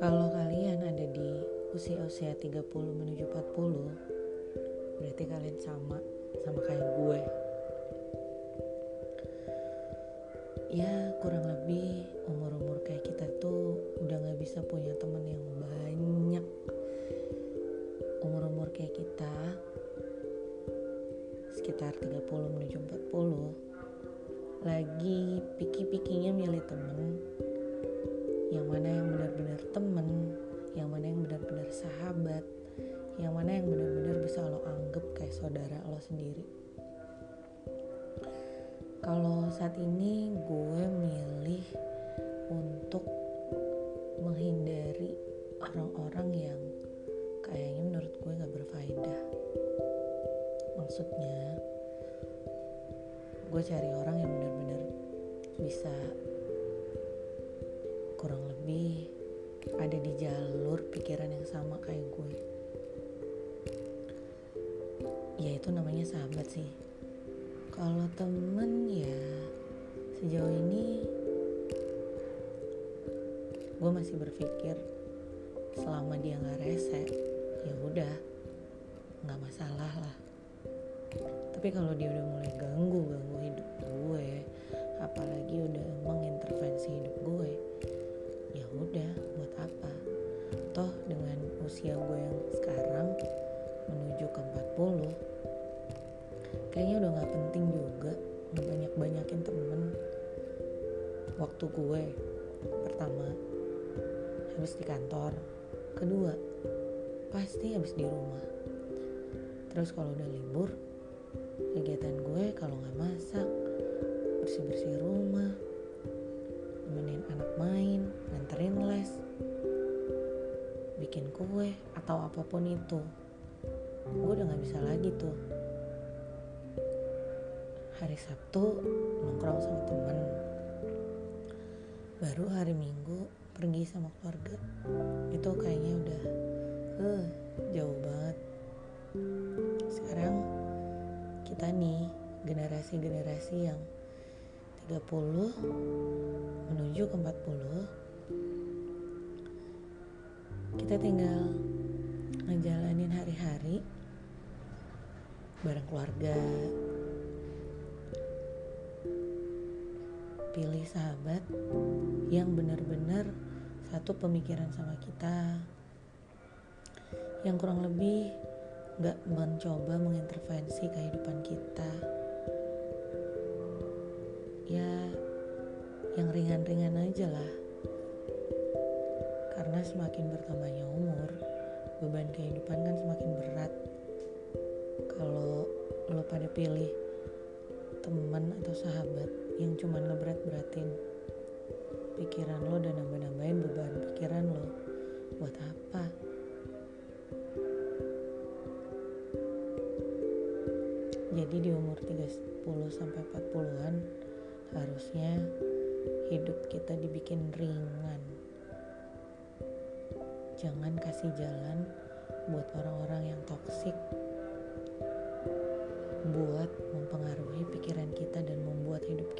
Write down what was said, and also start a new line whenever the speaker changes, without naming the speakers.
Kalau kalian ada di usia-usia 30 menuju 40 Berarti kalian sama sama kayak gue. Ya kurang lebih umur-umur kayak kita tuh udah gak bisa punya temen yang banyak. Umur-umur kayak kita sekitar 30 menuju 40 lagi piki-pikinya milih temen. Yang mana yang benar-benar temen yang mana yang benar-benar sahabat yang mana yang benar-benar bisa lo anggap kayak saudara lo sendiri. Kalau saat ini gue milih untuk menghindari orang-orang yang kayaknya menurut gue gak berfaedah. Maksudnya gue cari orang yang benar-benar bisa kurang lebih ada di jalur pikiran yang sama kayak gue ya itu namanya sahabat sih. Kalau temen ya sejauh ini gue masih berpikir selama dia nggak rese ya udah nggak masalah lah tapi kalau dia udah mulai ganggu ganggu hidup gue apalagi udah mengintervensi hidup gue ya udah buat apa? Toh dengan usia gue yang sekarang menuju ke 40 kayaknya udah gak penting juga ngebanyak-banyakin temen waktu gue pertama habis di kantor. Kedua pasti habis di rumah. Terus kalau udah libur gue kalau nggak masak bersih bersih rumah nemenin anak main nganterin les bikin kue atau apa pun itu. Gue udah nggak bisa lagi tuh. Hari Sabtu nongkrong sama temen. Baru hari Minggu pergi sama keluarga. Itu kayaknya udah uh, jauh banget. Sekarang kita nih generasi-generasi yang 30 menuju ke 40 kita tinggal ngejalanin hari-hari bareng keluarga pilih sahabat yang benar-benar satu pemikiran sama kita yang kurang lebih gak mencoba mengintervensi kehidupan kita ya yang ringan-ringan aja lah. Karena semakin bertambahnya umur beban kehidupan kan semakin berat. Kalau lo pada pilih teman atau sahabat yang cuman ngeberat-beratin pikiran lo dan nambah-nambahin beban pikiran lo buat apa? Jadi di umur 30 sampai 40-an harusnya hidup kita dibikin ringan. Jangan kasih jalan buat orang-orang yang toksik buat mempengaruhi pikiran kita dan membuat hidup